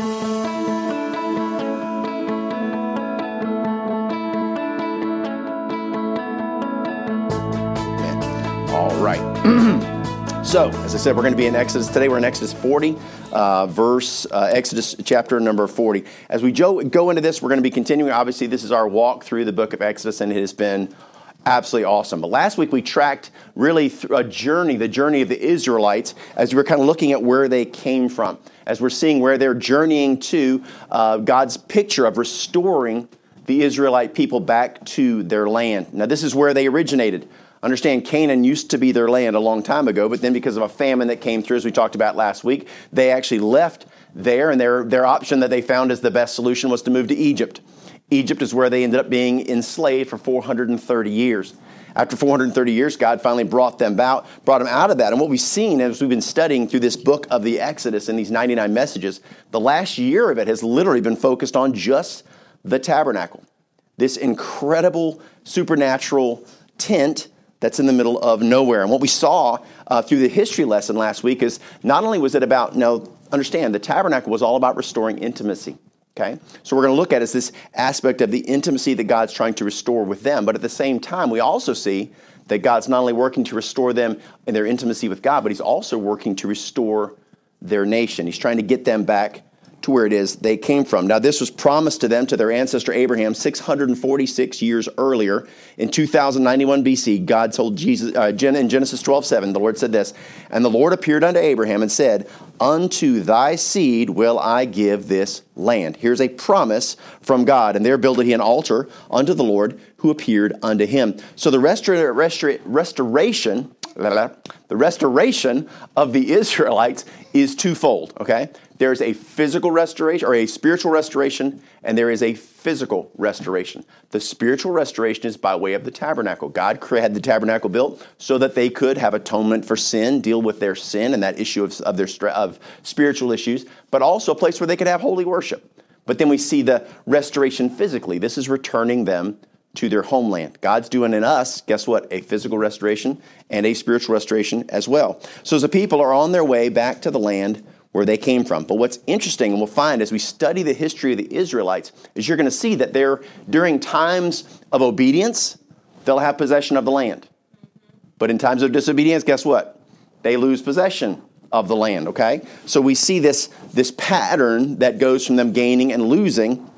All right. so, as I said, we're going to be in Exodus today. We're in Exodus 40, uh, verse, uh, Exodus chapter number 40. As we go, go into this, we're going to be continuing. Obviously, this is our walk through the book of Exodus, and it has been absolutely awesome. But last week we tracked really a journey, the journey of the Israelites, as we were kind of looking at where they came from, as we're seeing where they're journeying to uh, God's picture of restoring the Israelite people back to their land. Now, this is where they originated. Understand, Canaan used to be their land a long time ago, but then because of a famine that came through, as we talked about last week, they actually left there, and their, their option that they found as the best solution was to move to Egypt. Egypt is where they ended up being enslaved for 430 years. After 430 years, God finally brought them out, brought them out of that. And what we've seen as we've been studying through this book of the Exodus and these 99 messages, the last year of it has literally been focused on just the tabernacle. This incredible supernatural tent that's in the middle of nowhere. And what we saw uh, through the history lesson last week is not only was it about, no, understand, the tabernacle was all about restoring intimacy. Okay? So we're going to look at is this aspect of the intimacy that God's trying to restore with them. But at the same time, we also see that God's not only working to restore them in their intimacy with God, but He's also working to restore their nation. He's trying to get them back to where it is they came from. Now, this was promised to them, to their ancestor Abraham, 646 years earlier. In 2091 BC, God told Jesus, uh, in Genesis 12 7, the Lord said this, And the Lord appeared unto Abraham and said, Unto thy seed will I give this land. Here's a promise from God. And there builded he an altar unto the Lord who appeared unto him. So the restor- restor- restoration, the restoration of the Israelites is twofold, okay? There's a physical restoration or a spiritual restoration, and there is a physical restoration. The spiritual restoration is by way of the tabernacle. God had the tabernacle built so that they could have atonement for sin, deal with their sin and that issue of, of their of spiritual issues, but also a place where they could have holy worship. But then we see the restoration physically. This is returning them to their homeland. God's doing in us, guess what? A physical restoration and a spiritual restoration as well. So as the people are on their way back to the land where they came from. But what's interesting, and we'll find as we study the history of the Israelites, is you're going to see that they're, during times of obedience, they'll have possession of the land. But in times of disobedience, guess what? They lose possession of the land, okay? So we see this, this pattern that goes from them gaining and losing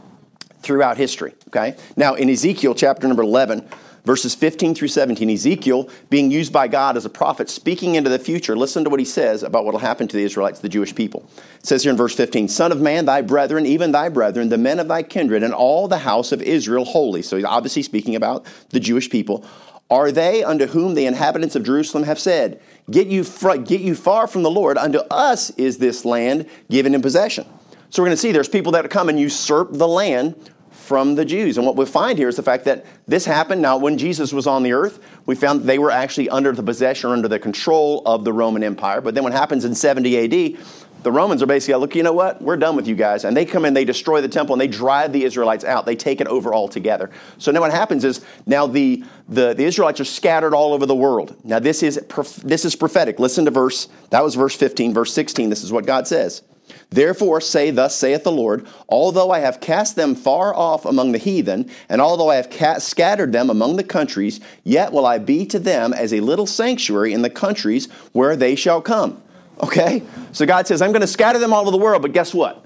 throughout history, okay? Now, in Ezekiel chapter number 11, verses 15 through 17, Ezekiel being used by God as a prophet, speaking into the future. Listen to what he says about what will happen to the Israelites, the Jewish people. It says here in verse 15, Son of man, thy brethren, even thy brethren, the men of thy kindred, and all the house of Israel holy. So he's obviously speaking about the Jewish people. Are they unto whom the inhabitants of Jerusalem have said, Get you, fr- get you far from the Lord, unto us is this land given in possession. So we're going to see there's people that come and usurp the land from the Jews. And what we find here is the fact that this happened. Now, when Jesus was on the earth, we found they were actually under the possession or under the control of the Roman Empire. But then what happens in 70 AD, the Romans are basically, look, you know what? We're done with you guys. And they come in, they destroy the temple, and they drive the Israelites out. They take it over altogether. So now what happens is now the, the, the Israelites are scattered all over the world. Now this is, this is prophetic. Listen to verse, that was verse 15. Verse 16, this is what God says. Therefore, say, Thus saith the Lord, although I have cast them far off among the heathen, and although I have scattered them among the countries, yet will I be to them as a little sanctuary in the countries where they shall come. Okay? So God says, I'm going to scatter them all over the world, but guess what?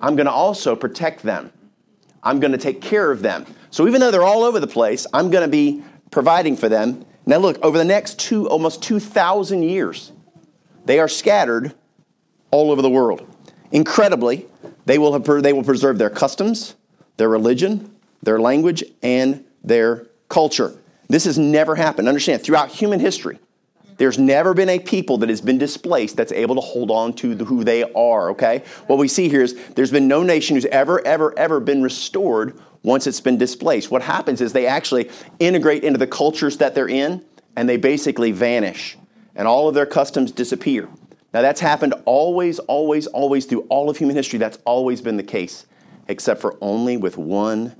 I'm going to also protect them. I'm going to take care of them. So even though they're all over the place, I'm going to be providing for them. Now, look, over the next two, almost 2,000 years, they are scattered all over the world. Incredibly, they will, have, they will preserve their customs, their religion, their language, and their culture. This has never happened. Understand, throughout human history, there's never been a people that has been displaced that's able to hold on to the, who they are, okay? What we see here is there's been no nation who's ever, ever, ever been restored once it's been displaced. What happens is they actually integrate into the cultures that they're in and they basically vanish and all of their customs disappear. Now, that's happened always, always, always through all of human history. That's always been the case, except for only with one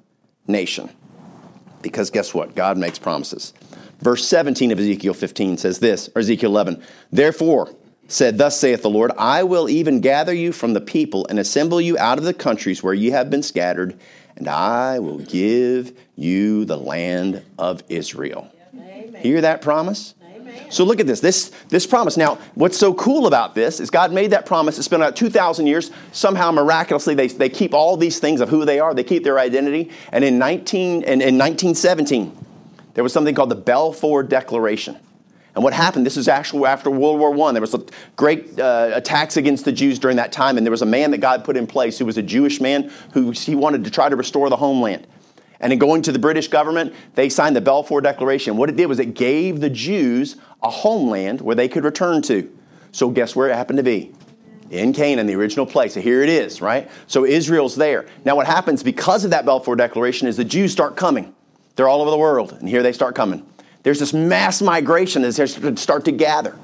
nation. Because guess what? God makes promises. Verse 17 of Ezekiel 15 says this, or Ezekiel 11, Therefore, said, Thus saith the Lord, I will even gather you from the people and assemble you out of the countries where ye have been scattered, and I will give you the land of Israel. Amen. Hear that promise? So look at this. This this promise. Now, what's so cool about this is God made that promise. It's been about 2,000 years. Somehow, miraculously, they, they keep all these things of who they are. They keep their identity. And in, 19, in, in 1917, there was something called the Balfour Declaration. And what happened, this is actually after World War I. There was great uh, attacks against the Jews during that time, and there was a man that God put in place who was a Jewish man who he wanted to try to restore the homeland. And in going to the British government, they signed the Balfour Declaration. What it did was it gave the Jews a homeland where they could return to. So guess where it happened to be? In Canaan, the original place. So here it is, right? So Israel's there. Now what happens because of that Balfour Declaration is the Jews start coming. They're all over the world, and here they start coming. There's this mass migration as they start to gather.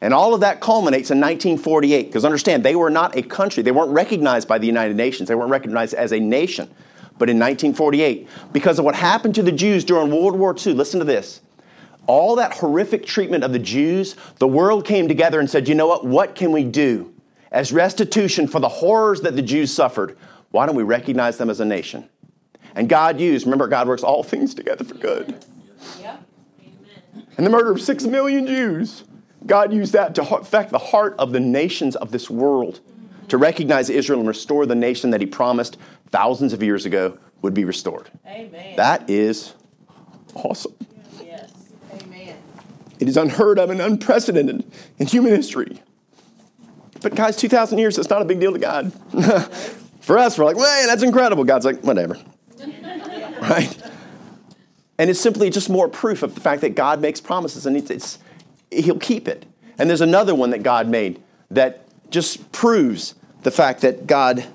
And all of that culminates in 1948, because understand, they were not a country. They weren't recognized by the United Nations. They weren't recognized as a nation. But in 1948, because of what happened to the Jews during World War II, listen to this. All that horrific treatment of the Jews, the world came together and said, you know what? What can we do as restitution for the horrors that the Jews suffered? Why don't we recognize them as a nation? And God used, remember, God works all things together for good. Yep and the murder of six million Jews, God used that to affect the heart of the nations of this world to recognize Israel and restore the nation that He promised thousands of years ago would be restored. Amen. That is awesome. Yes. Amen. It is unheard of and unprecedented in human history. But guys, 2,000 years, it's not a big deal to God. For us, we're like, man, that's incredible. God's like, whatever. right? And it's simply just more proof of the fact that God makes promises and it's, it's, He'll keep it. And there's another one that God made that just proves the fact that God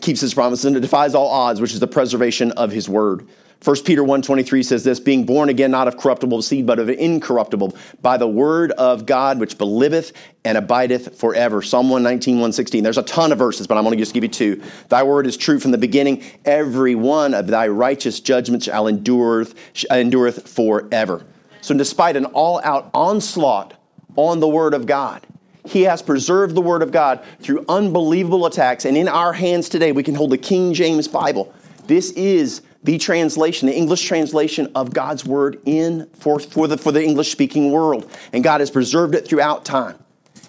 keeps His promises and it defies all odds, which is the preservation of His word. 1 Peter 1.23 says this, being born again not of corruptible seed, but of incorruptible, by the word of God, which believeth and abideth forever. Psalm 119, 116. There's a ton of verses, but I'm going to just give you two. Thy word is true from the beginning. Every one of thy righteous judgments shall endureth, endureth forever. So despite an all-out onslaught on the word of God, he has preserved the Word of God through unbelievable attacks. And in our hands today, we can hold the King James Bible. This is the translation, the English translation of God's word in for, for the, for the English speaking world. And God has preserved it throughout time.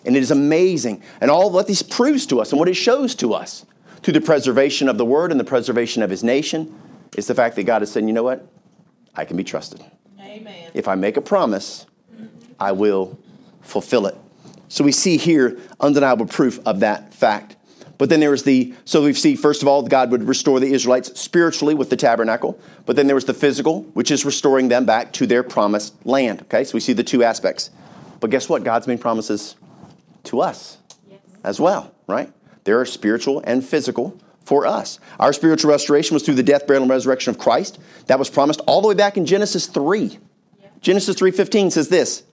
And it is amazing. And all what this proves to us and what it shows to us through the preservation of the word and the preservation of his nation is the fact that God has said, you know what? I can be trusted. Amen. If I make a promise, I will fulfill it. So we see here undeniable proof of that fact. But then there was the, so we see, first of all, God would restore the Israelites spiritually with the tabernacle. But then there was the physical, which is restoring them back to their promised land. Okay, so we see the two aspects. But guess what? God's made promises to us yes. as well, right? There are spiritual and physical for us. Our spiritual restoration was through the death, burial, and resurrection of Christ. That was promised all the way back in Genesis 3. Genesis 3.15 says this,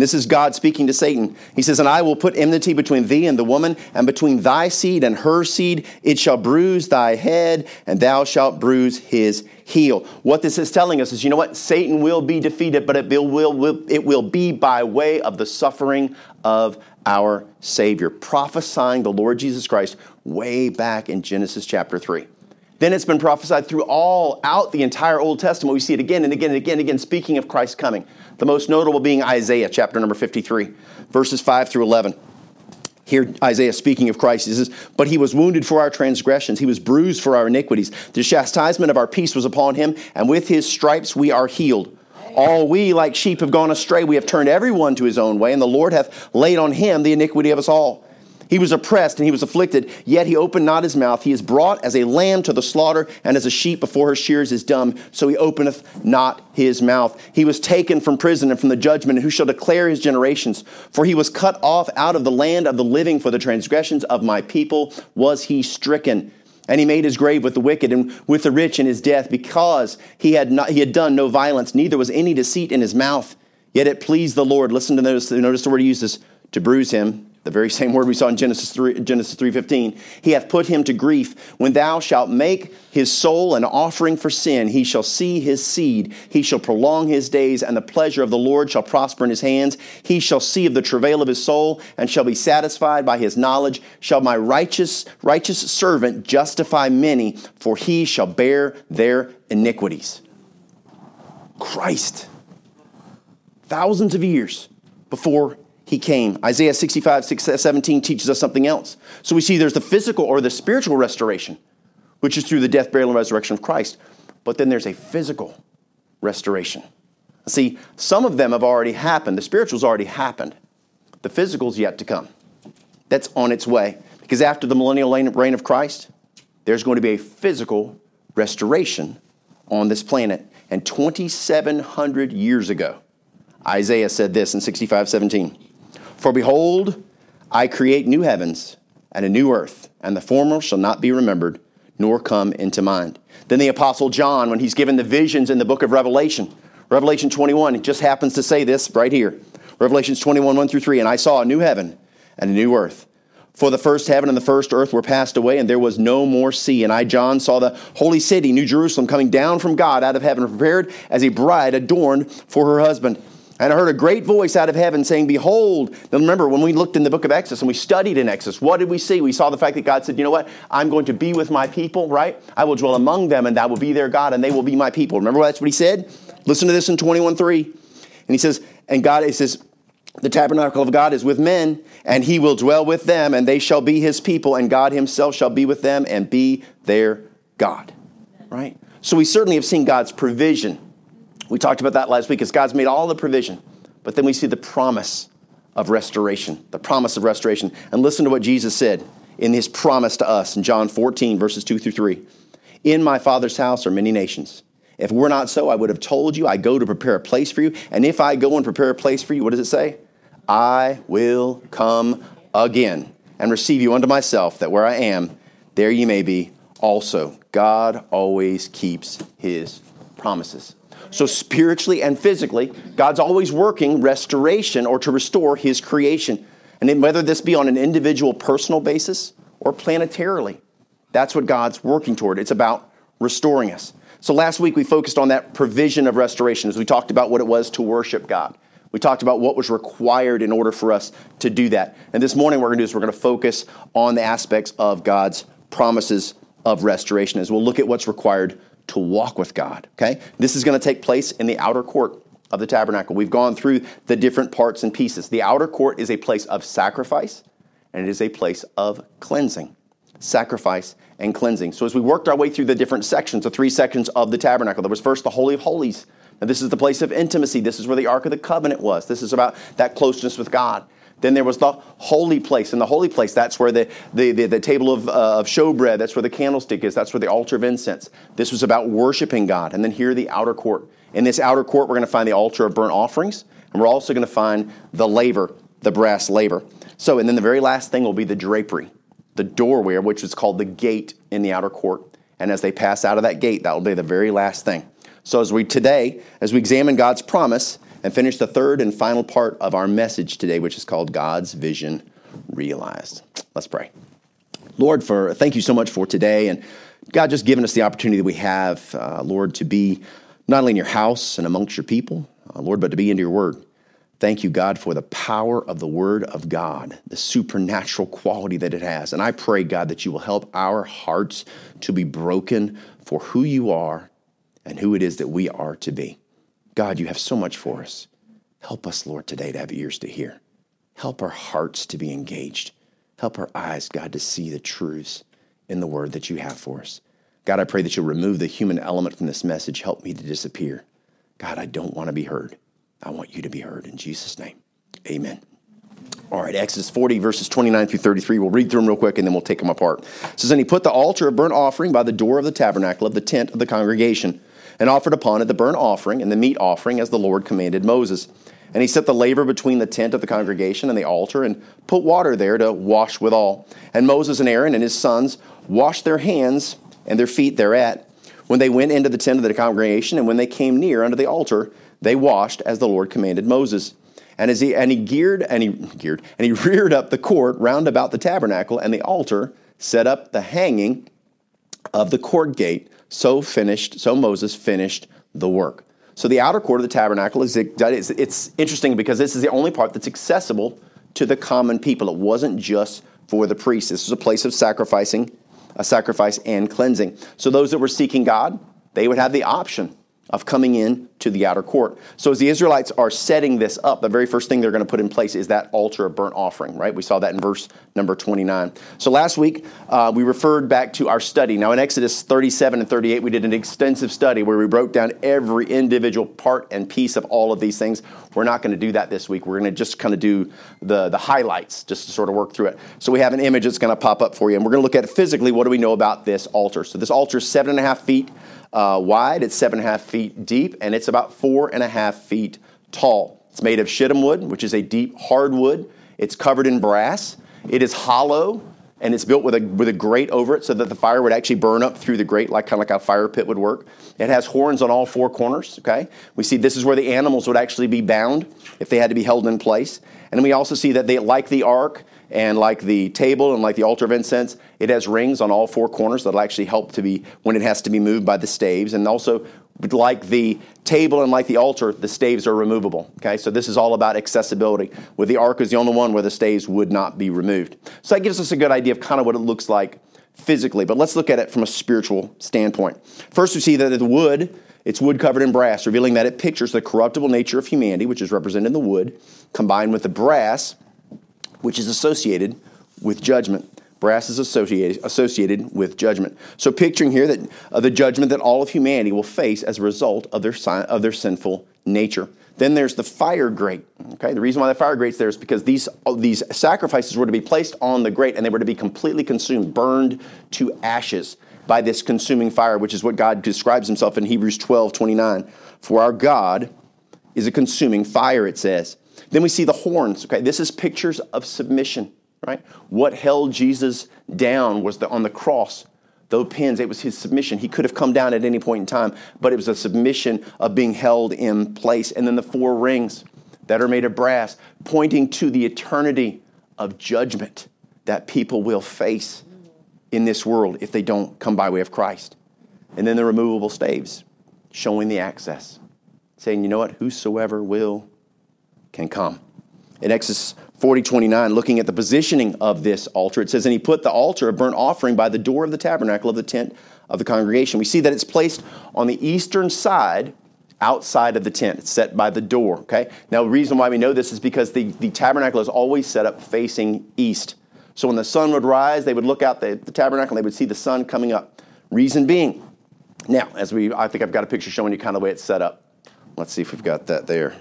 this is God speaking to Satan. He says, And I will put enmity between thee and the woman, and between thy seed and her seed. It shall bruise thy head, and thou shalt bruise his heel. What this is telling us is, you know what? Satan will be defeated, but it will, will, it will be by way of the suffering of our Savior, prophesying the Lord Jesus Christ way back in Genesis chapter 3. Then it's been prophesied through all out the entire Old Testament. We see it again and again and again and again, speaking of Christ coming. The most notable being Isaiah chapter number 53, verses 5 through 11. Here, Isaiah speaking of Christ, he says, But he was wounded for our transgressions, he was bruised for our iniquities. The chastisement of our peace was upon him, and with his stripes we are healed. All we, like sheep, have gone astray. We have turned everyone to his own way, and the Lord hath laid on him the iniquity of us all. He was oppressed and he was afflicted, yet he opened not his mouth. He is brought as a lamb to the slaughter, and as a sheep before her shears is dumb, so he openeth not his mouth. He was taken from prison and from the judgment, and who shall declare his generations? For he was cut off out of the land of the living for the transgressions of my people was he stricken. And he made his grave with the wicked and with the rich in his death, because he had, not, he had done no violence, neither was any deceit in his mouth. Yet it pleased the Lord. Listen to notice, notice the word he uses to bruise him the very same word we saw in Genesis 3, Genesis 3.15. He hath put him to grief. When thou shalt make his soul an offering for sin, he shall see his seed. He shall prolong his days, and the pleasure of the Lord shall prosper in his hands. He shall see of the travail of his soul, and shall be satisfied by his knowledge. Shall my righteous, righteous servant justify many, for he shall bear their iniquities. Christ, thousands of years before he came. Isaiah 65, 17 teaches us something else. So we see there's the physical or the spiritual restoration, which is through the death, burial, and resurrection of Christ. But then there's a physical restoration. See, some of them have already happened. The spiritual's already happened. The physical's yet to come. That's on its way. Because after the millennial reign of Christ, there's going to be a physical restoration on this planet. And 2,700 years ago, Isaiah said this in 65 17. For behold, I create new heavens and a new earth, and the former shall not be remembered, nor come into mind. Then the Apostle John, when he's given the visions in the book of Revelation, Revelation 21, it just happens to say this right here. Revelations 21, 1 through 3. And I saw a new heaven and a new earth. For the first heaven and the first earth were passed away, and there was no more sea. And I, John, saw the holy city, New Jerusalem, coming down from God out of heaven, prepared as a bride adorned for her husband. And I heard a great voice out of heaven saying, Behold. Now remember, when we looked in the book of Exodus and we studied in Exodus, what did we see? We saw the fact that God said, You know what? I'm going to be with my people, right? I will dwell among them, and I will be their God, and they will be my people. Remember that's what he said? Listen to this in 21 3. And he says, And God, he says, the tabernacle of God is with men, and he will dwell with them, and they shall be his people, and God himself shall be with them and be their God. Right? So we certainly have seen God's provision we talked about that last week as God's made all the provision, but then we see the promise of restoration, the promise of restoration. And listen to what Jesus said in his promise to us in John 14, verses 2 through 3. In my Father's house are many nations. If we're not so, I would have told you, I go to prepare a place for you. And if I go and prepare a place for you, what does it say? I will come again and receive you unto myself, that where I am, there you may be also. God always keeps his promises. So, spiritually and physically, God's always working restoration or to restore His creation. And whether this be on an individual personal basis or planetarily, that's what God's working toward. It's about restoring us. So, last week we focused on that provision of restoration as we talked about what it was to worship God. We talked about what was required in order for us to do that. And this morning, what we're going to do is we're going to focus on the aspects of God's promises of restoration as we'll look at what's required to walk with God. Okay? This is going to take place in the outer court of the tabernacle. We've gone through the different parts and pieces. The outer court is a place of sacrifice and it is a place of cleansing. Sacrifice and cleansing. So as we worked our way through the different sections, the three sections of the tabernacle, there was first the Holy of Holies. Now, this is the place of intimacy. This is where the Ark of the Covenant was. This is about that closeness with God. Then there was the holy place. And the holy place, that's where the, the, the, the table of, uh, of showbread, that's where the candlestick is, that's where the altar of incense. This was about worshiping God. And then here, the outer court. In this outer court, we're going to find the altar of burnt offerings, and we're also going to find the laver, the brass laver. So, and then the very last thing will be the drapery, the doorway, which is called the gate in the outer court. And as they pass out of that gate, that will be the very last thing. So, as we today, as we examine God's promise, and finish the third and final part of our message today, which is called God's Vision Realized. Let's pray. Lord, for thank you so much for today, and God just giving us the opportunity that we have, uh, Lord, to be not only in your house and amongst your people, uh, Lord, but to be into your word. Thank you, God, for the power of the Word of God, the supernatural quality that it has. And I pray, God, that you will help our hearts to be broken for who you are and who it is that we are to be. God, you have so much for us. Help us, Lord, today to have ears to hear. Help our hearts to be engaged. Help our eyes, God, to see the truths in the word that you have for us. God, I pray that you'll remove the human element from this message. Help me to disappear. God, I don't want to be heard. I want you to be heard. In Jesus' name, amen. All right, Exodus 40, verses 29 through 33. We'll read through them real quick and then we'll take them apart. It says, And he put the altar of burnt offering by the door of the tabernacle of the tent of the congregation and offered upon it the burnt offering and the meat offering as the Lord commanded Moses. And he set the laver between the tent of the congregation and the altar and put water there to wash withal. And Moses and Aaron and his sons washed their hands and their feet thereat. When they went into the tent of the congregation and when they came near unto the altar, they washed as the Lord commanded Moses. And as he and he geared and he geared and he reared up the court round about the tabernacle and the altar, set up the hanging of the court gate. So finished. So Moses finished the work. So the outer court of the tabernacle is it's, interesting because this is the only part that's accessible to the common people. It wasn't just for the priests. This was a place of sacrificing, a sacrifice and cleansing. So those that were seeking God, they would have the option of coming in to the outer court. So as the Israelites are setting this up, the very first thing they're going to put in place is that altar of burnt offering, right? We saw that in verse number 29. So last week, uh, we referred back to our study. Now in Exodus 37 and 38, we did an extensive study where we broke down every individual part and piece of all of these things. We're not going to do that this week. We're going to just kind of do the, the highlights just to sort of work through it. So we have an image that's going to pop up for you, and we're going to look at physically what do we know about this altar. So this altar is seven and a half feet uh, wide, it's seven and a half feet deep, and it's about four and a half feet tall. It's made of shittim wood, which is a deep hardwood. It's covered in brass. It is hollow, and it's built with a, with a grate over it so that the fire would actually burn up through the grate, like kind of like a fire pit would work. It has horns on all four corners, okay? We see this is where the animals would actually be bound if they had to be held in place. And we also see that they, like the ark, and like the table and like the altar of incense, it has rings on all four corners that'll actually help to be when it has to be moved by the staves. And also, like the table and like the altar, the staves are removable. Okay, so this is all about accessibility. With the ark is the only one where the staves would not be removed. So that gives us a good idea of kind of what it looks like physically. But let's look at it from a spiritual standpoint. First, we see that the wood. It's wood covered in brass, revealing that it pictures the corruptible nature of humanity, which is represented in the wood, combined with the brass, which is associated with judgment. Brass is associated, associated with judgment. So, picturing here that uh, the judgment that all of humanity will face as a result of their, of their sinful nature. Then there's the fire grate. Okay, the reason why the fire grate's there is because these these sacrifices were to be placed on the grate and they were to be completely consumed, burned to ashes by this consuming fire, which is what God describes Himself in Hebrews 12, 29. For our God is a consuming fire, it says. Then we see the horns. Okay, this is pictures of submission, right? What held Jesus down was the, on the cross. Those pins, it was his submission. He could have come down at any point in time, but it was a submission of being held in place. And then the four rings that are made of brass, pointing to the eternity of judgment that people will face in this world if they don't come by way of Christ. And then the removable staves, showing the access, saying, you know what, whosoever will can come. In Exodus 40 29, looking at the positioning of this altar, it says, And he put the altar of burnt offering by the door of the tabernacle of the tent of the congregation. We see that it's placed on the eastern side outside of the tent. It's set by the door, okay? Now, the reason why we know this is because the, the tabernacle is always set up facing east. So when the sun would rise, they would look out the, the tabernacle and they would see the sun coming up. Reason being, now, as we, I think I've got a picture showing you kind of the way it's set up. Let's see if we've got that there.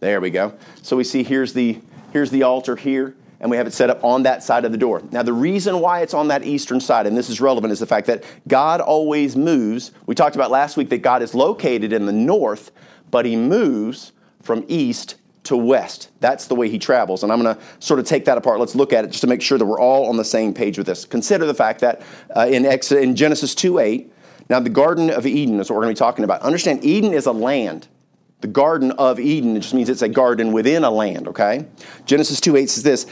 There we go. So we see here's the, here's the altar here, and we have it set up on that side of the door. Now, the reason why it's on that eastern side, and this is relevant, is the fact that God always moves. We talked about last week that God is located in the north, but he moves from east to west. That's the way he travels. And I'm going to sort of take that apart. Let's look at it just to make sure that we're all on the same page with this. Consider the fact that uh, in, Exodus, in Genesis 2 8, now the Garden of Eden is what we're going to be talking about. Understand, Eden is a land. The Garden of Eden, it just means it's a garden within a land, okay? Genesis 2 8 says this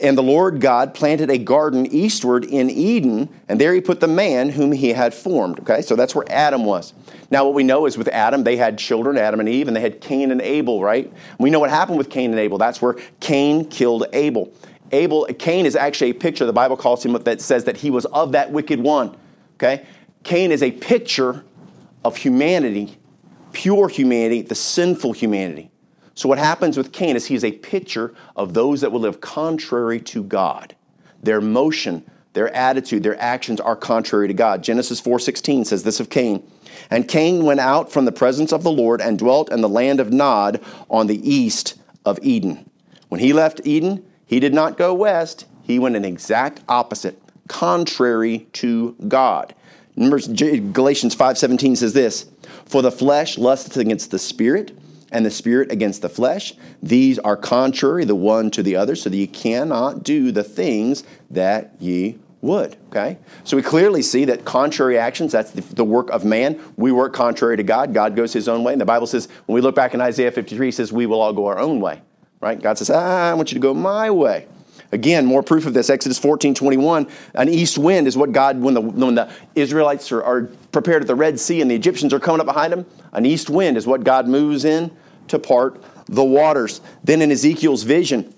And the Lord God planted a garden eastward in Eden, and there he put the man whom he had formed, okay? So that's where Adam was. Now, what we know is with Adam, they had children, Adam and Eve, and they had Cain and Abel, right? We know what happened with Cain and Abel. That's where Cain killed Abel. Abel, Cain is actually a picture, the Bible calls him, that says that he was of that wicked one, okay? Cain is a picture of humanity pure humanity, the sinful humanity. So, what happens with Cain is he is a picture of those that will live contrary to God. Their motion, their attitude, their actions are contrary to God. Genesis 4:16 says this of Cain. And Cain went out from the presence of the Lord and dwelt in the land of Nod on the east of Eden. When he left Eden, he did not go west, he went in exact opposite, contrary to God. Remember Galatians 5:17 says this, "For the flesh lusts against the spirit, and the spirit against the flesh. These are contrary the one to the other, so that ye cannot do the things that ye would." Okay? So we clearly see that contrary actions, that's the, the work of man. We work contrary to God. God goes his own way. And the Bible says, when we look back in Isaiah 53, it says, we will all go our own way. right? God says, ah, I want you to go my way. Again, more proof of this. Exodus 14, 21. An east wind is what God, when the, when the Israelites are, are prepared at the Red Sea and the Egyptians are coming up behind them, an east wind is what God moves in to part the waters. Then in Ezekiel's vision,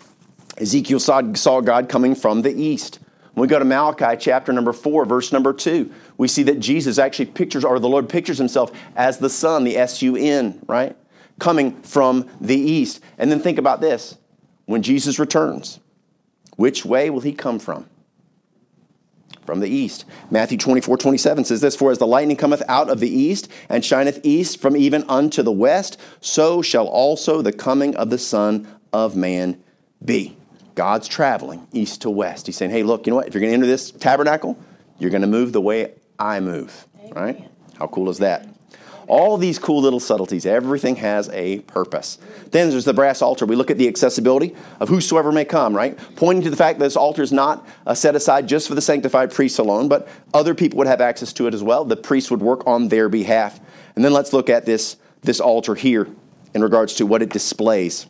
Ezekiel saw, saw God coming from the east. When we go to Malachi chapter number 4, verse number 2, we see that Jesus actually pictures, or the Lord pictures himself as the sun, the S U N, right? Coming from the east. And then think about this when Jesus returns, which way will he come from? From the east. Matthew 24, 27 says this For as the lightning cometh out of the east and shineth east from even unto the west, so shall also the coming of the Son of Man be. God's traveling east to west. He's saying, hey, look, you know what? If you're going to enter this tabernacle, you're going to move the way I move. Amen. Right? How cool is that? All these cool little subtleties, everything has a purpose. Then there's the brass altar. We look at the accessibility of whosoever may come, right? Pointing to the fact that this altar is not uh, set aside just for the sanctified priests alone, but other people would have access to it as well. The priests would work on their behalf. And then let's look at this, this altar here in regards to what it displays.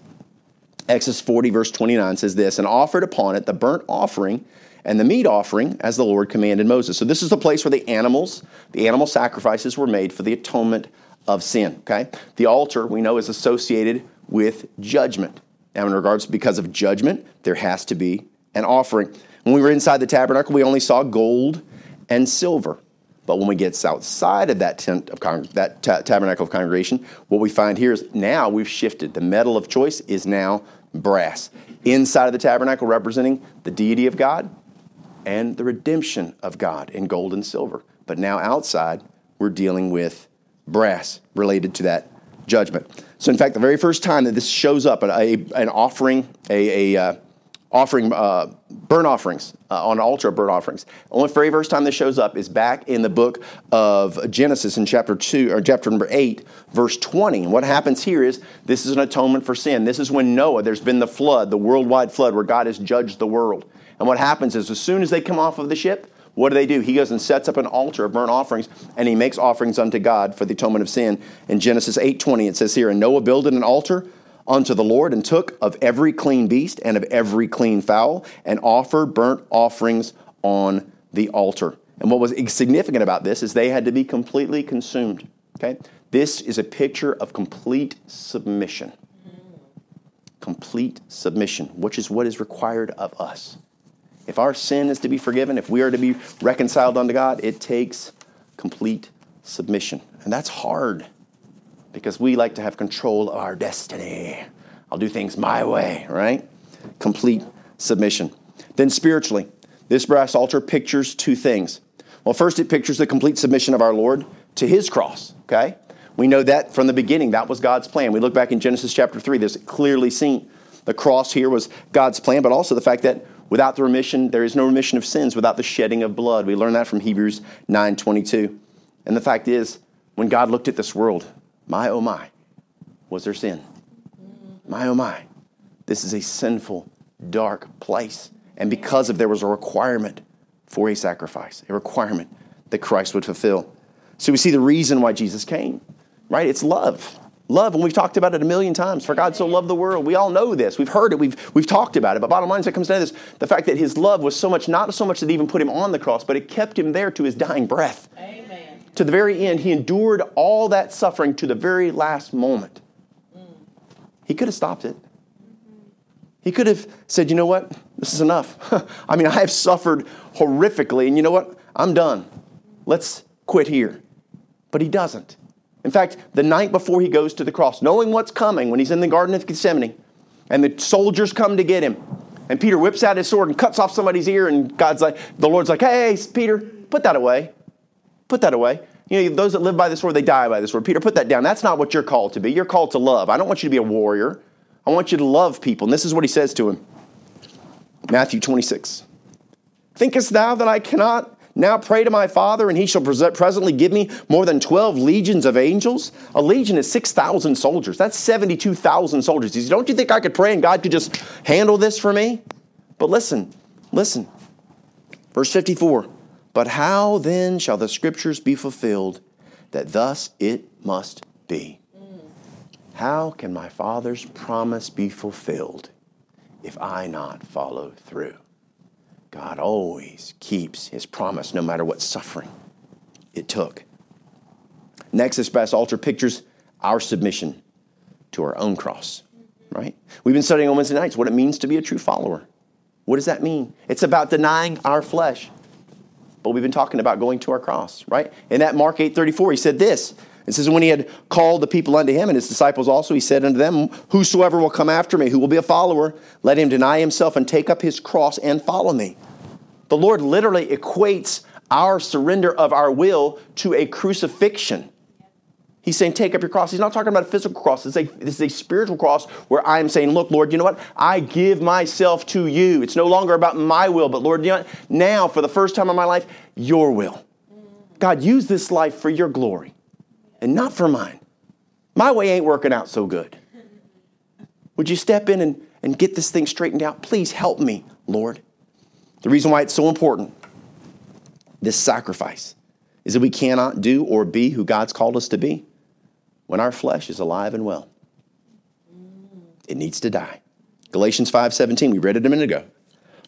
Exodus 40, verse 29 says this, and offered upon it the burnt offering and the meat offering as the Lord commanded Moses. So this is the place where the animals, the animal sacrifices were made for the atonement of sin. Okay? The altar, we know, is associated with judgment. Now, in regards because of judgment, there has to be an offering. When we were inside the tabernacle, we only saw gold and silver. But when we get outside of that tent of con- that ta- tabernacle of congregation, what we find here is now we've shifted. The metal of choice is now brass. Inside of the tabernacle, representing the deity of God, and the redemption of God in gold and silver. But now outside, we're dealing with brass related to that judgment. So, in fact, the very first time that this shows up, a, an offering, a, a uh, offering uh, burnt offerings uh, on altar of burnt offerings. Only very first time this shows up is back in the book of Genesis in chapter two or chapter number eight, verse twenty. And what happens here is this is an atonement for sin. This is when Noah, there's been the flood, the worldwide flood, where God has judged the world. And what happens is, as soon as they come off of the ship, what do they do? He goes and sets up an altar of burnt offerings, and he makes offerings unto God for the atonement of sin. In Genesis 8:20, it says here, And Noah builded an altar unto the Lord, and took of every clean beast and of every clean fowl, and offered burnt offerings on the altar. And what was significant about this is they had to be completely consumed. Okay? This is a picture of complete submission. Complete submission, which is what is required of us. If our sin is to be forgiven, if we are to be reconciled unto God, it takes complete submission. And that's hard because we like to have control of our destiny. I'll do things my way, right? Complete submission. Then spiritually, this brass altar pictures two things. Well, first, it pictures the complete submission of our Lord to his cross, okay? We know that from the beginning, that was God's plan. We look back in Genesis chapter 3, there's clearly seen the cross here was God's plan, but also the fact that Without the remission, there is no remission of sins without the shedding of blood. We learn that from Hebrews 9:22. And the fact is, when God looked at this world, my oh my, was there sin? My oh my, this is a sinful, dark place. And because of there was a requirement for a sacrifice, a requirement that Christ would fulfill. So we see the reason why Jesus came, right? It's love. Love, and we've talked about it a million times. For God so loved the world. We all know this. We've heard it. We've, we've talked about it. But bottom line is it comes down to this the fact that his love was so much, not so much that even put him on the cross, but it kept him there to his dying breath. Amen. To the very end, he endured all that suffering to the very last moment. Mm. He could have stopped it. He could have said, you know what? This is enough. I mean, I have suffered horrifically, and you know what? I'm done. Let's quit here. But he doesn't. In fact, the night before he goes to the cross, knowing what's coming when he's in the Garden of Gethsemane, and the soldiers come to get him, and Peter whips out his sword and cuts off somebody's ear, and God's like, the Lord's like, hey, Peter, put that away. Put that away. You know, those that live by the sword, they die by the sword. Peter, put that down. That's not what you're called to be. You're called to love. I don't want you to be a warrior. I want you to love people. And this is what he says to him Matthew 26. Thinkest thou that I cannot now pray to my Father, and he shall presently give me more than 12 legions of angels. A legion is 6,000 soldiers. That's 72,000 soldiers. He Don't you think I could pray and God could just handle this for me? But listen, listen. Verse 54 But how then shall the scriptures be fulfilled that thus it must be? How can my Father's promise be fulfilled if I not follow through? God always keeps his promise no matter what suffering it took. Next, this brass altar pictures our submission to our own cross, right? We've been studying on Wednesday nights what it means to be a true follower. What does that mean? It's about denying our flesh. But we've been talking about going to our cross, right? In that Mark 8:34, he said this. It says, when he had called the people unto him and his disciples also, he said unto them, Whosoever will come after me, who will be a follower, let him deny himself and take up his cross and follow me. The Lord literally equates our surrender of our will to a crucifixion. He's saying, take up your cross. He's not talking about a physical cross. A, this is a spiritual cross where I'm saying, look, Lord, you know what? I give myself to you. It's no longer about my will, but Lord, you know what? Now, for the first time in my life, your will. God, use this life for your glory and not for mine. My way ain't working out so good. Would you step in and, and get this thing straightened out? Please help me, Lord. The reason why it's so important, this sacrifice, is that we cannot do or be who God's called us to be when our flesh is alive and well. It needs to die. Galatians 5:17, we read it a minute ago.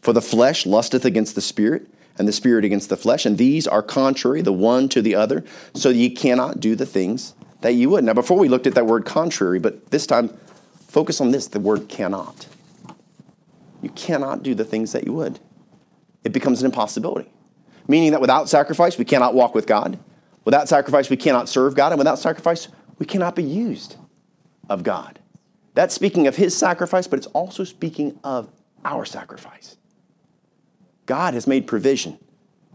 For the flesh lusteth against the spirit, and the spirit against the flesh, and these are contrary the one to the other, so ye cannot do the things that you would. Now, before we looked at that word contrary, but this time focus on this the word cannot. You cannot do the things that you would. It becomes an impossibility. Meaning that without sacrifice, we cannot walk with God. Without sacrifice, we cannot serve God. And without sacrifice, we cannot be used of God. That's speaking of his sacrifice, but it's also speaking of our sacrifice. God has made provision.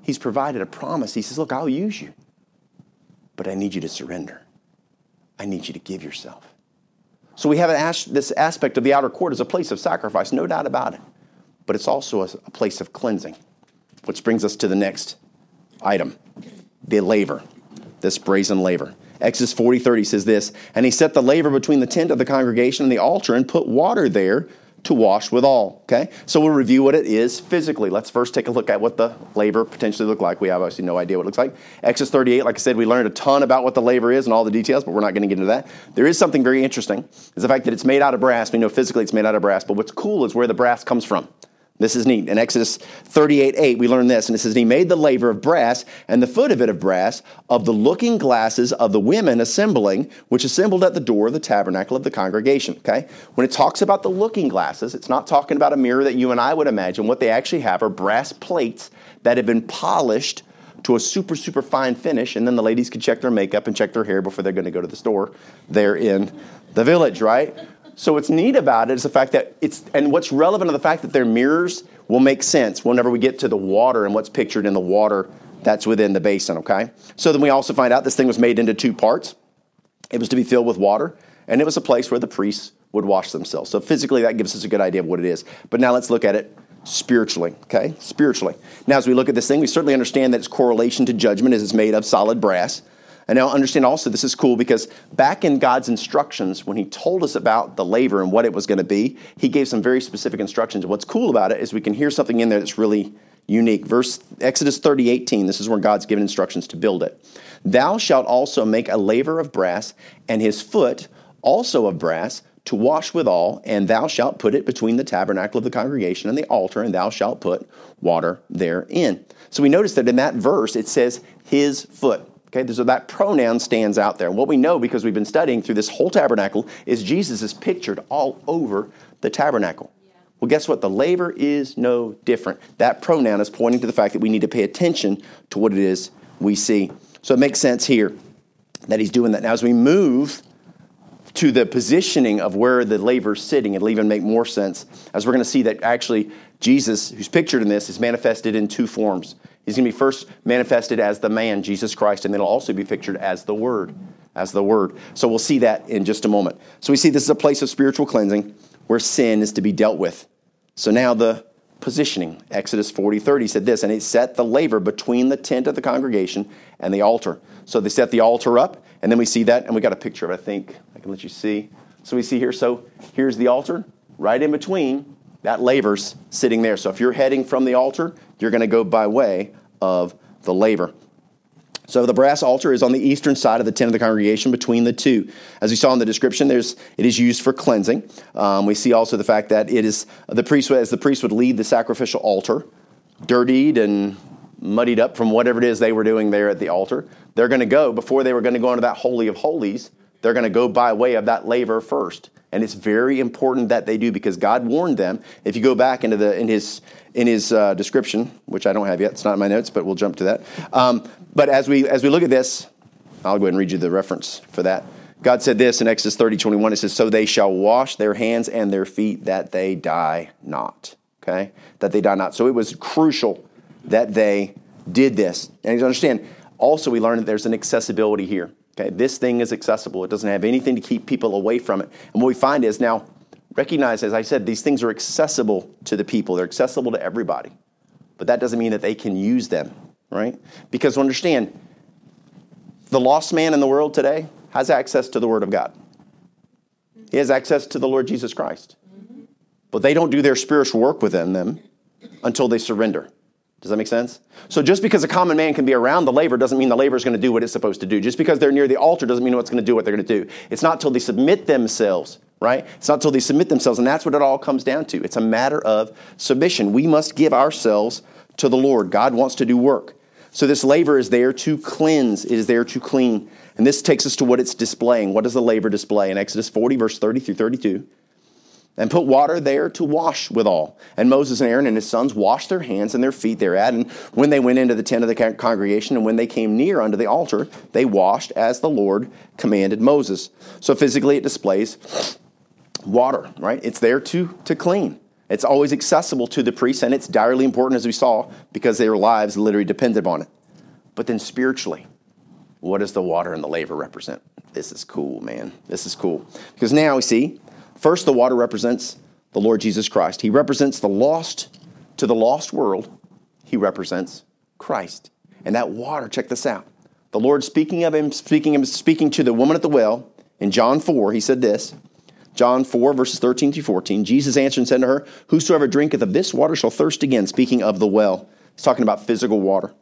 He's provided a promise. He says, Look, I'll use you, but I need you to surrender. I need you to give yourself. So we have as- this aspect of the outer court as a place of sacrifice, no doubt about it, but it's also a, a place of cleansing, which brings us to the next item the laver, this brazen laver. Exodus 40 30 says this, and he set the laver between the tent of the congregation and the altar and put water there to wash withal. Okay? So we'll review what it is physically. Let's first take a look at what the laver potentially look like. We have obviously no idea what it looks like. Exodus 38, like I said, we learned a ton about what the laver is and all the details, but we're not going to get into that. There is something very interesting, is the fact that it's made out of brass. We know physically it's made out of brass, but what's cool is where the brass comes from. This is neat. In Exodus 38 8, we learn this, and it says, He made the laver of brass, and the foot of it of brass, of the looking glasses of the women assembling, which assembled at the door of the tabernacle of the congregation. Okay? When it talks about the looking glasses, it's not talking about a mirror that you and I would imagine. What they actually have are brass plates that have been polished to a super, super fine finish, and then the ladies can check their makeup and check their hair before they're going to go to the store there in the village, right? So what's neat about it is the fact that it's, and what's relevant to the fact that they're mirrors will make sense whenever we get to the water and what's pictured in the water that's within the basin, okay? So then we also find out this thing was made into two parts. It was to be filled with water, and it was a place where the priests would wash themselves. So physically, that gives us a good idea of what it is. But now let's look at it spiritually, okay? Spiritually. Now, as we look at this thing, we certainly understand that its correlation to judgment is it's made of solid brass. And now understand also this is cool because back in God's instructions, when He told us about the laver and what it was going to be, He gave some very specific instructions. What's cool about it is we can hear something in there that's really unique. Verse Exodus 30, 18, this is where God's given instructions to build it. Thou shalt also make a laver of brass, and his foot also of brass, to wash withal, and thou shalt put it between the tabernacle of the congregation and the altar, and thou shalt put water therein. So we notice that in that verse it says his foot. Okay, so that pronoun stands out there. And what we know because we've been studying through this whole tabernacle is Jesus is pictured all over the tabernacle. Well, guess what? The laver is no different. That pronoun is pointing to the fact that we need to pay attention to what it is we see. So it makes sense here that he's doing that. Now, as we move to the positioning of where the laver is sitting, it'll even make more sense as we're going to see that actually Jesus, who's pictured in this, is manifested in two forms. He's going to be first manifested as the man, Jesus Christ, and then he'll also be pictured as the Word, as the Word. So we'll see that in just a moment. So we see this is a place of spiritual cleansing where sin is to be dealt with. So now the positioning. Exodus 40, 30 said this, and it set the laver between the tent of the congregation and the altar. So they set the altar up, and then we see that, and we got a picture of it, I think. I can let you see. So we see here, so here's the altar, right in between, that laver's sitting there. So if you're heading from the altar, you're going to go by way of the laver. So the brass altar is on the eastern side of the tent of the congregation between the two. As we saw in the description, there's, it is used for cleansing. Um, we see also the fact that it is the priest, as the priest would lead the sacrificial altar, dirtied and muddied up from whatever it is they were doing there at the altar. They're going to go, before they were going to go into that Holy of Holies, they're going to go by way of that laver first. And it's very important that they do because God warned them. If you go back into the in his in his uh, description, which I don't have yet, it's not in my notes, but we'll jump to that. Um, but as we as we look at this, I'll go ahead and read you the reference for that. God said this in Exodus 30, 21. It says, So they shall wash their hands and their feet that they die not. Okay? That they die not. So it was crucial that they did this. And you understand, also we learned that there's an accessibility here. Okay, this thing is accessible. It doesn't have anything to keep people away from it. And what we find is now, recognize, as I said, these things are accessible to the people. They're accessible to everybody. But that doesn't mean that they can use them, right? Because understand, the lost man in the world today has access to the Word of God. He has access to the Lord Jesus Christ. Mm-hmm. But they don't do their spiritual work within them until they surrender. Does that make sense? So just because a common man can be around the laver doesn't mean the laver is going to do what it's supposed to do. Just because they're near the altar doesn't mean what's going to do what they're going to do. It's not till they submit themselves, right? It's not till they submit themselves, and that's what it all comes down to. It's a matter of submission. We must give ourselves to the Lord. God wants to do work. So this laver is there to cleanse, it is there to clean. And this takes us to what it's displaying. What does the laver display? In Exodus 40, verse 30 through 32, and put water there to wash withal. And Moses and Aaron and his sons washed their hands and their feet thereat. And when they went into the tent of the congregation and when they came near unto the altar, they washed as the Lord commanded Moses. So physically, it displays water, right? It's there to, to clean. It's always accessible to the priests, and it's direly important, as we saw, because their lives literally depended on it. But then spiritually, what does the water and the laver represent? This is cool, man. This is cool. Because now we see First, the water represents the Lord Jesus Christ. He represents the lost to the lost world. He represents Christ. And that water, check this out. The Lord speaking of him, speaking of speaking to the woman at the well in John 4, he said this. John 4, verses 13 through 14. Jesus answered and said to her, Whosoever drinketh of this water shall thirst again, speaking of the well. He's talking about physical water.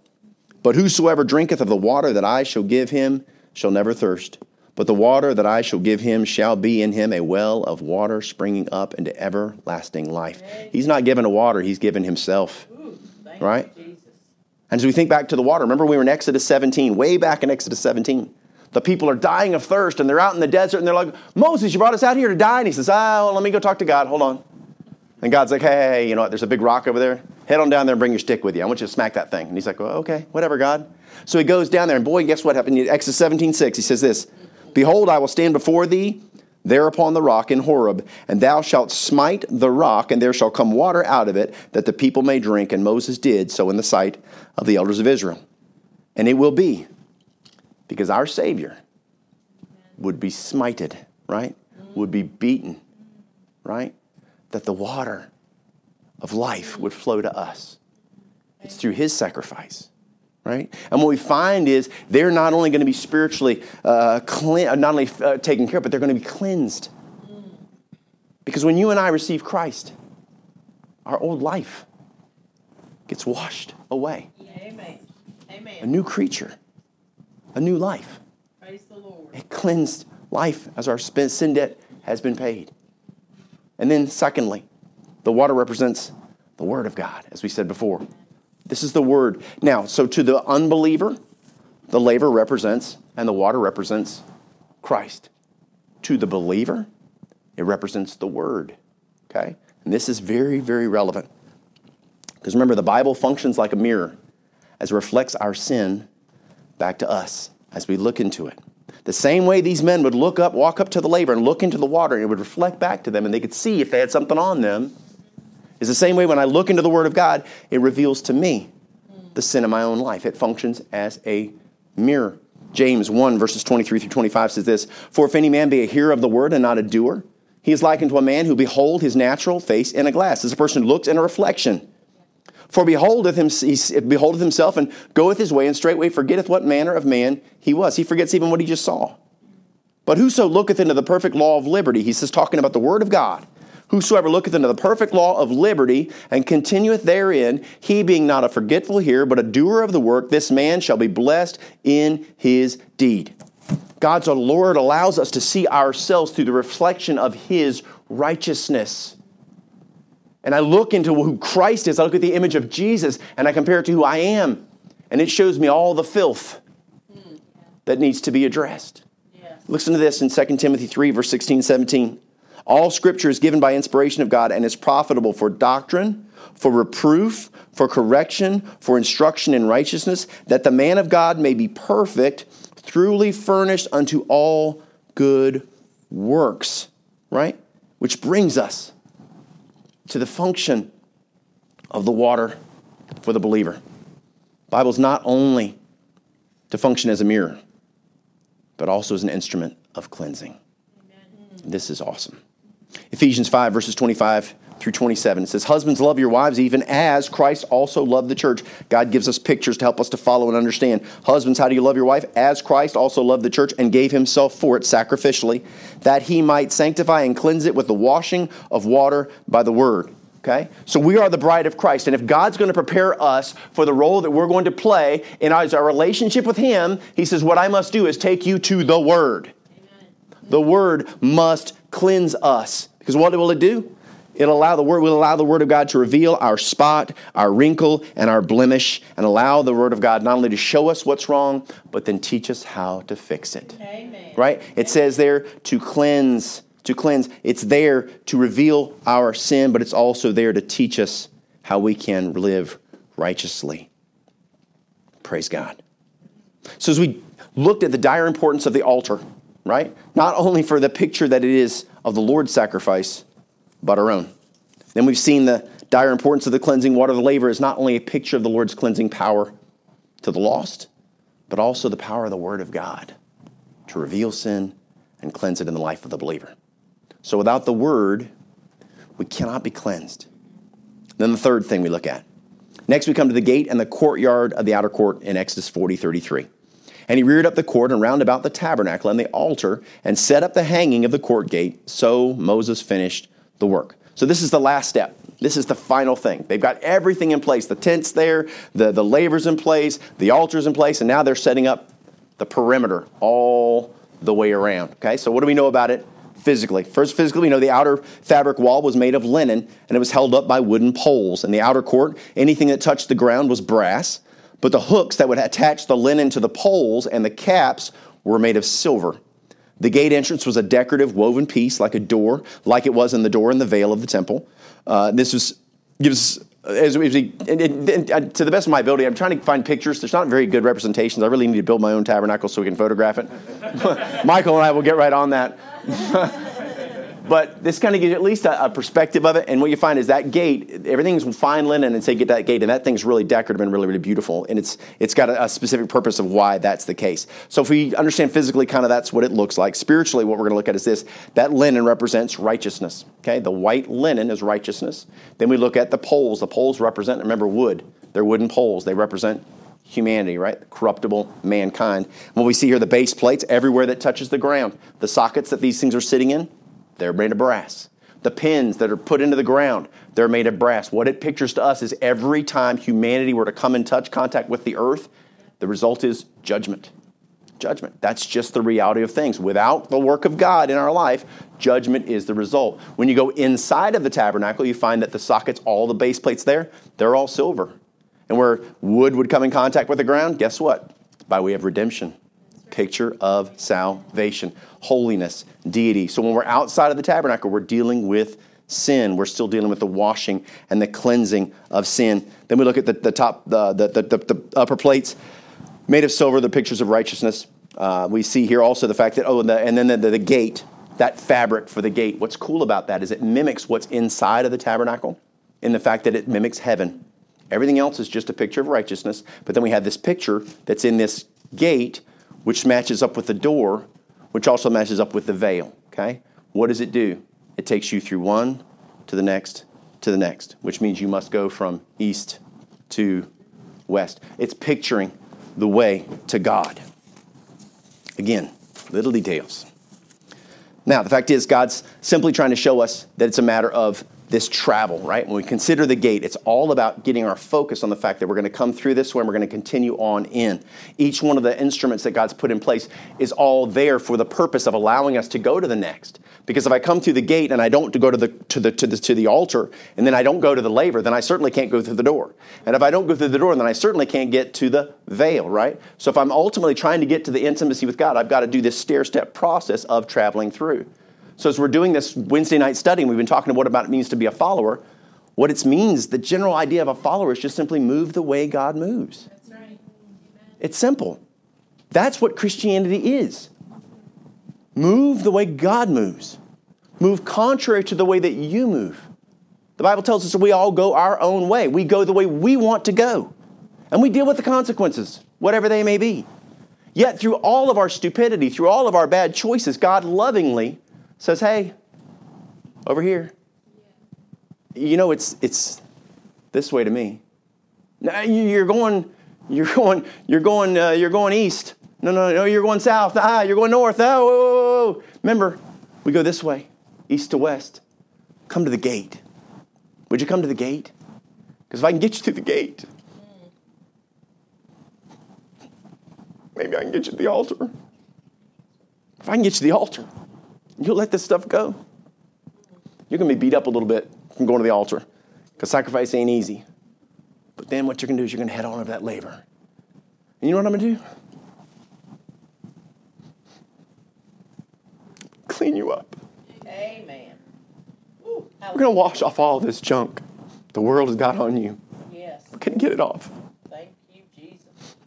But whosoever drinketh of the water that I shall give him shall never thirst. But the water that I shall give him shall be in him a well of water springing up into everlasting life. He's not given a water, he's given himself. Ooh, right? You, and as we think back to the water, remember we were in Exodus 17, way back in Exodus 17. The people are dying of thirst and they're out in the desert and they're like, Moses, you brought us out here to die. And he says, Ah, well, let me go talk to God. Hold on. And God's like, hey, hey, you know what? There's a big rock over there. Head on down there and bring your stick with you. I want you to smack that thing. And he's like, well, okay, whatever, God. So he goes down there, and boy, guess what happened? Exodus 17, 6, he says this Behold, I will stand before thee there upon the rock in Horeb, and thou shalt smite the rock, and there shall come water out of it, that the people may drink. And Moses did so in the sight of the elders of Israel. And it will be because our Savior would be smited, right? Would be beaten, right? That the water of life would flow to us. It's through his sacrifice right? And what we find is they're not only going to be spiritually uh, not only uh, taken care of, but they're going to be cleansed. Because when you and I receive Christ, our old life gets washed away. Amen. Amen. A new creature, a new life. Praise the Lord. A cleansed life as our sin debt has been paid. And then, secondly, the water represents the Word of God, as we said before. This is the word. Now, so to the unbeliever, the laver represents and the water represents Christ. To the believer, it represents the word. Okay? And this is very, very relevant. Because remember, the Bible functions like a mirror as it reflects our sin back to us as we look into it. The same way these men would look up, walk up to the laver and look into the water, and it would reflect back to them, and they could see if they had something on them is the same way when I look into the Word of God, it reveals to me the sin of my own life. It functions as a mirror. James 1, verses 23 through 25 says this For if any man be a hearer of the word and not a doer, he is likened to a man who behold his natural face in a glass. As a person who looks in a reflection. For beholdeth, him, he beholdeth himself and goeth his way, and straightway forgetteth what manner of man he was. He forgets even what he just saw. But whoso looketh into the perfect law of liberty, he says, talking about the word of God, Whosoever looketh into the perfect law of liberty and continueth therein, he being not a forgetful hearer, but a doer of the work, this man shall be blessed in his deed. God's Lord allows us to see ourselves through the reflection of his righteousness. And I look into who Christ is, I look at the image of Jesus, and I compare it to who I am. And it shows me all the filth that needs to be addressed. Yes. Listen to this in 2 Timothy 3, verse 16, 17. All scripture is given by inspiration of God and is profitable for doctrine, for reproof, for correction, for instruction in righteousness, that the man of God may be perfect, truly furnished unto all good works. Right? Which brings us to the function of the water for the believer. Bible's not only to function as a mirror, but also as an instrument of cleansing. This is awesome. Ephesians 5, verses 25 through 27. It says, Husbands, love your wives even as Christ also loved the church. God gives us pictures to help us to follow and understand. Husbands, how do you love your wife? As Christ also loved the church and gave himself for it sacrificially, that he might sanctify and cleanse it with the washing of water by the word. Okay? So we are the bride of Christ. And if God's going to prepare us for the role that we're going to play in our, our relationship with Him, He says, What I must do is take you to the Word. The Word must cleanse us. Because what will it do? It'll allow the word will allow the word of God to reveal our spot, our wrinkle, and our blemish, and allow the word of God not only to show us what's wrong, but then teach us how to fix it. Amen. Right? It says there to cleanse, to cleanse. It's there to reveal our sin, but it's also there to teach us how we can live righteously. Praise God. So as we looked at the dire importance of the altar, right? Not only for the picture that it is of the Lord's sacrifice, but our own. Then we've seen the dire importance of the cleansing water of the laver is not only a picture of the Lord's cleansing power to the lost, but also the power of the Word of God to reveal sin and cleanse it in the life of the believer. So without the Word, we cannot be cleansed. Then the third thing we look at. Next, we come to the gate and the courtyard of the outer court in Exodus 40 33. And he reared up the court and round about the tabernacle and the altar and set up the hanging of the court gate. So Moses finished the work. So this is the last step. This is the final thing. They've got everything in place. The tent's there, the, the laver's in place, the altar's in place, and now they're setting up the perimeter all the way around. Okay, so what do we know about it physically? First, physically, we know the outer fabric wall was made of linen and it was held up by wooden poles. In the outer court, anything that touched the ground was brass, but the hooks that would attach the linen to the poles and the caps were made of silver. The gate entrance was a decorative woven piece, like a door, like it was in the door in the veil of the temple. Uh, this was gives as we, and, and, and, uh, to the best of my ability, I'm trying to find pictures. There's not very good representations. I really need to build my own tabernacle so we can photograph it. Michael and I will get right on that. but this kind of gives you at least a, a, perspective of it. And what you find is that gate, everything's fine linen, and say get that gate, and that thing's really decorative and really, really beautiful. And it's it's got a, a, specific purpose of why that's the case. So if we understand physically, kind of that's what it looks like. Spiritually, what we're going to look at is this: that linen represents righteousness. Okay, the white linen is righteousness. Then we look at the poles. The poles represent, remember, wood. They're wooden poles. They represent humanity, right? Corruptible mankind. What we see here, the base plates everywhere that touches the ground, the sockets that these things are sitting in they're made of brass. The pins that are put into the ground, they're made of brass. What it pictures to us is every time humanity were to come in touch contact with the earth, the result is judgment. Judgment. That's just the reality of things. Without the work of God in our life, judgment is the result. When you go inside of the tabernacle, you find that the sockets, all the base plates there, they're all silver. And where wood would come in contact with the ground, guess what? By way of redemption picture of salvation, holiness, deity. So when we're outside of the tabernacle, we're dealing with sin. We're still dealing with the washing and the cleansing of sin. Then we look at the, the top, the, the, the, the upper plates made of silver, the pictures of righteousness. Uh, we see here also the fact that, oh, and, the, and then the, the, the gate, that fabric for the gate. What's cool about that is it mimics what's inside of the tabernacle in the fact that it mimics heaven. Everything else is just a picture of righteousness, but then we have this picture that's in this gate which matches up with the door, which also matches up with the veil. Okay? What does it do? It takes you through one to the next to the next, which means you must go from east to west. It's picturing the way to God. Again, little details. Now, the fact is, God's simply trying to show us that it's a matter of this travel, right? When we consider the gate, it's all about getting our focus on the fact that we're going to come through this way and we're going to continue on in. Each one of the instruments that God's put in place is all there for the purpose of allowing us to go to the next. Because if I come through the gate and I don't go to the to the to the to the altar and then I don't go to the laver, then I certainly can't go through the door. And if I don't go through the door, then I certainly can't get to the veil, right? So if I'm ultimately trying to get to the intimacy with God, I've got to do this stair-step process of traveling through. So as we're doing this Wednesday night study, and we've been talking about what it means to be a follower, what it means, the general idea of a follower is just simply move the way God moves. That's right. It's simple. That's what Christianity is. Move the way God moves. Move contrary to the way that you move. The Bible tells us that we all go our own way. We go the way we want to go. And we deal with the consequences, whatever they may be. Yet, through all of our stupidity, through all of our bad choices, God lovingly says, Hey, over here. You know, it's, it's this way to me. Now, you're going, you're going, you're going, uh, you're going east. No, no, no, you're going south. Ah, you're going north. Ah, whoa, whoa, whoa. Remember, we go this way, east to west. Come to the gate. Would you come to the gate? Because if I can get you to the gate, maybe I can get you to the altar. If I can get you to the altar, you'll let this stuff go. You're going to be beat up a little bit from going to the altar because sacrifice ain't easy. But then what you're going to do is you're going to head on over that laver. And you know what I'm going to do? Clean you up. Amen. Ooh, We're going to wash off all this junk the world has got on you. Yes. We're going to get it off. Thank you, Jesus.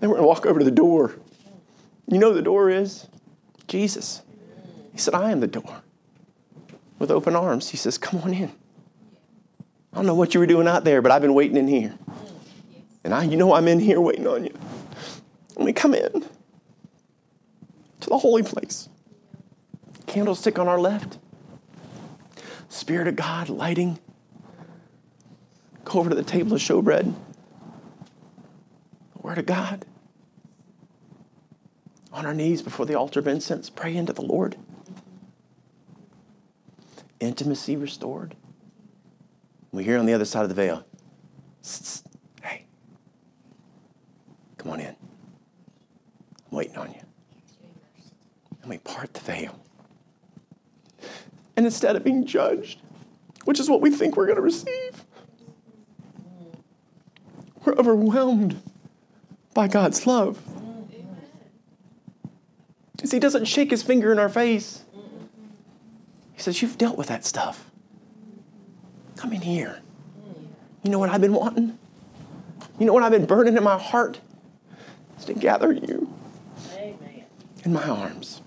Then we're going to walk over to the door. You know who the door is? Jesus. He said, I am the door. With open arms, he says, Come on in. I don't know what you were doing out there, but I've been waiting in here. And I, you know, I'm in here waiting on you. Let me come in to the holy place. Candlestick on our left. Spirit of God lighting. Go over to the table of showbread. The Word of God. On our knees before the altar of incense, pray into the Lord. Intimacy restored. We hear on the other side of the veil, hey, come on in. I'm waiting on you. And we part the veil. And instead of being judged, which is what we think we're going to receive, we're overwhelmed by God's love. Because He doesn't shake His finger in our face. He says, You've dealt with that stuff. Come in here. You know what I've been wanting? You know what I've been burning in my heart? Is to gather you Amen. in my arms.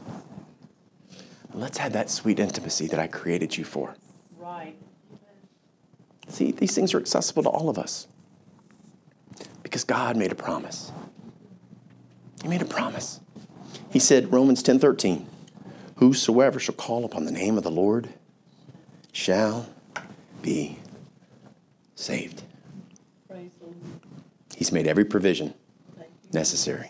Let's have that sweet intimacy that I created you for. Right. See, these things are accessible to all of us because God made a promise. He made a promise. He said, Romans 10 13, Whosoever shall call upon the name of the Lord shall be saved. Praise the Lord. He's made every provision necessary.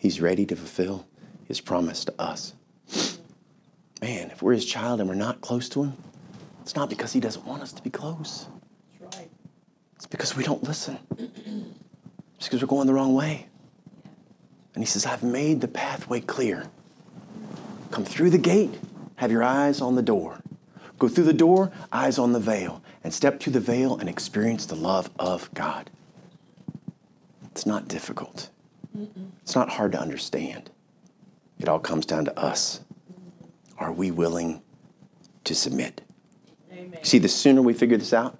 He's ready to fulfill his promise to us. Man, if we're his child and we're not close to him, it's not because he doesn't want us to be close. It's because we don't listen. It's because we're going the wrong way. And he says, I've made the pathway clear. Come through the gate, have your eyes on the door. Go through the door, eyes on the veil, and step through the veil and experience the love of God. It's not difficult. It's not hard to understand. It all comes down to us. Are we willing to submit? Amen. See, the sooner we figure this out,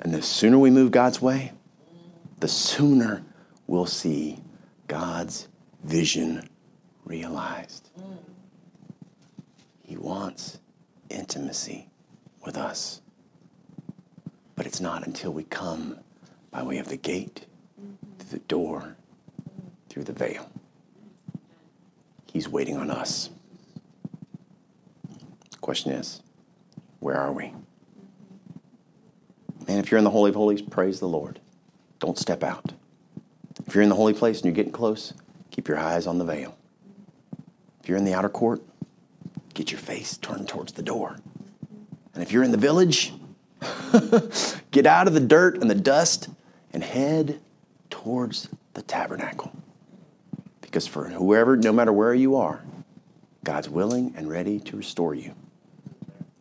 and the sooner we move God's way, the sooner we'll see God's vision realized. Wants intimacy with us. But it's not until we come by way of the gate, through the door, through the veil. He's waiting on us. Question is, where are we? Man, if you're in the Holy of Holies, praise the Lord. Don't step out. If you're in the holy place and you're getting close, keep your eyes on the veil. If you're in the outer court, get your face turned towards the door. And if you're in the village, get out of the dirt and the dust and head towards the tabernacle. Because for whoever, no matter where you are, God's willing and ready to restore you.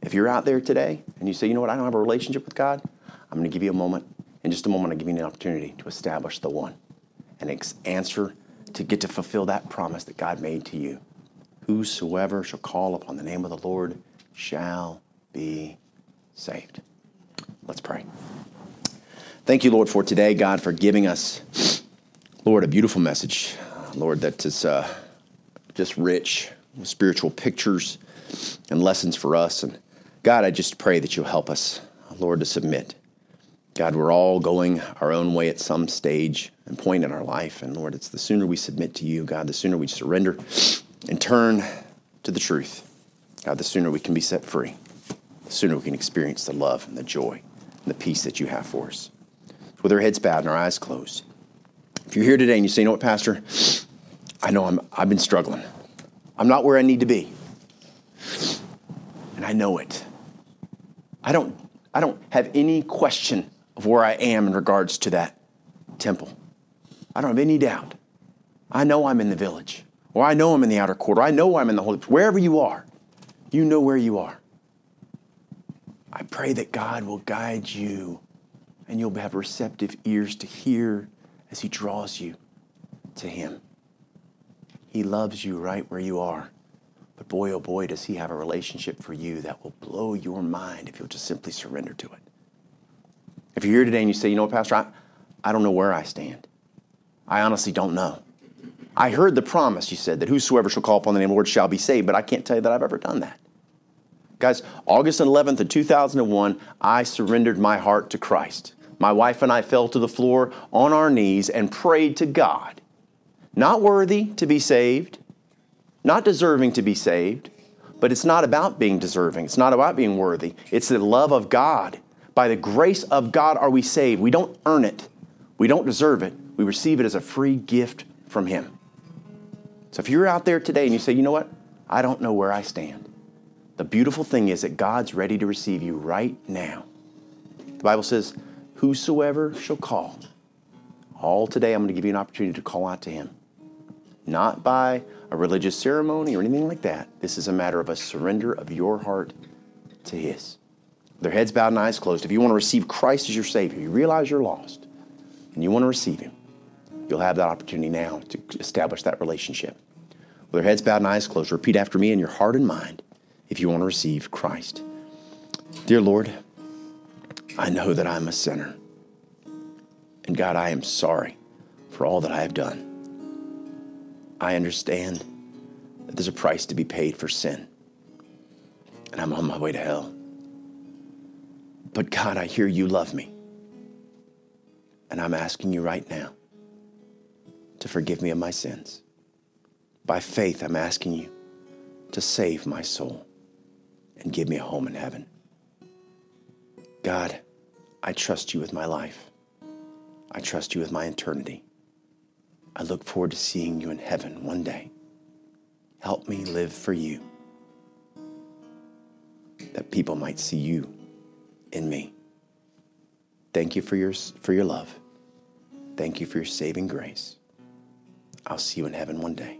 If you're out there today and you say, you know what, I don't have a relationship with God, I'm going to give you a moment. In just a moment, I'll give you an opportunity to establish the one and answer to get to fulfill that promise that God made to you. Whosoever shall call upon the name of the Lord shall be saved. Let's pray. Thank you, Lord, for today, God, for giving us, Lord, a beautiful message, Lord, that is uh, just rich with spiritual pictures and lessons for us. And God, I just pray that you'll help us, Lord, to submit. God, we're all going our own way at some stage and point in our life. And Lord, it's the sooner we submit to you, God, the sooner we surrender and turn to the truth. God, the sooner we can be set free, the sooner we can experience the love and the joy and the peace that you have for us. With our heads bowed and our eyes closed. If you're here today and you say, you know what, Pastor, I know I'm, I've been struggling. I'm not where I need to be. And I know it. I don't, I don't have any question of where I am in regards to that temple. I don't have any doubt. I know I'm in the village, or I know I'm in the outer court, or I know I'm in the holy place. Wherever you are, you know where you are. I pray that God will guide you and you'll have receptive ears to hear as He draws you to Him. He loves you right where you are. But boy, oh boy, does He have a relationship for you that will blow your mind if you'll just simply surrender to it. If you're here today and you say, you know what, Pastor, I, I don't know where I stand. I honestly don't know. I heard the promise, you said, that whosoever shall call upon the name of the Lord shall be saved, but I can't tell you that I've ever done that. Guys, August 11th of 2001, I surrendered my heart to Christ. My wife and I fell to the floor on our knees and prayed to God. Not worthy to be saved, not deserving to be saved, but it's not about being deserving. It's not about being worthy. It's the love of God. By the grace of God are we saved. We don't earn it, we don't deserve it. We receive it as a free gift from Him. So if you're out there today and you say, you know what? I don't know where I stand. The beautiful thing is that God's ready to receive you right now. The Bible says, Whosoever shall call. All today, I'm going to give you an opportunity to call out to Him. Not by a religious ceremony or anything like that. This is a matter of a surrender of your heart to His. Their heads bowed and eyes closed. If you want to receive Christ as your Savior, you realize you're lost, and you want to receive Him, you'll have that opportunity now to establish that relationship. With their heads bowed and eyes closed, repeat after me in your heart and mind if you want to receive Christ. Dear Lord, I know that I'm a sinner. And God, I am sorry for all that I have done. I understand that there's a price to be paid for sin. And I'm on my way to hell. But God, I hear you love me. And I'm asking you right now to forgive me of my sins. By faith, I'm asking you to save my soul and give me a home in heaven. God, I trust you with my life. I trust you with my eternity. I look forward to seeing you in heaven one day. Help me live for you, that people might see you in me. Thank you for your, for your love. Thank you for your saving grace. I'll see you in heaven one day.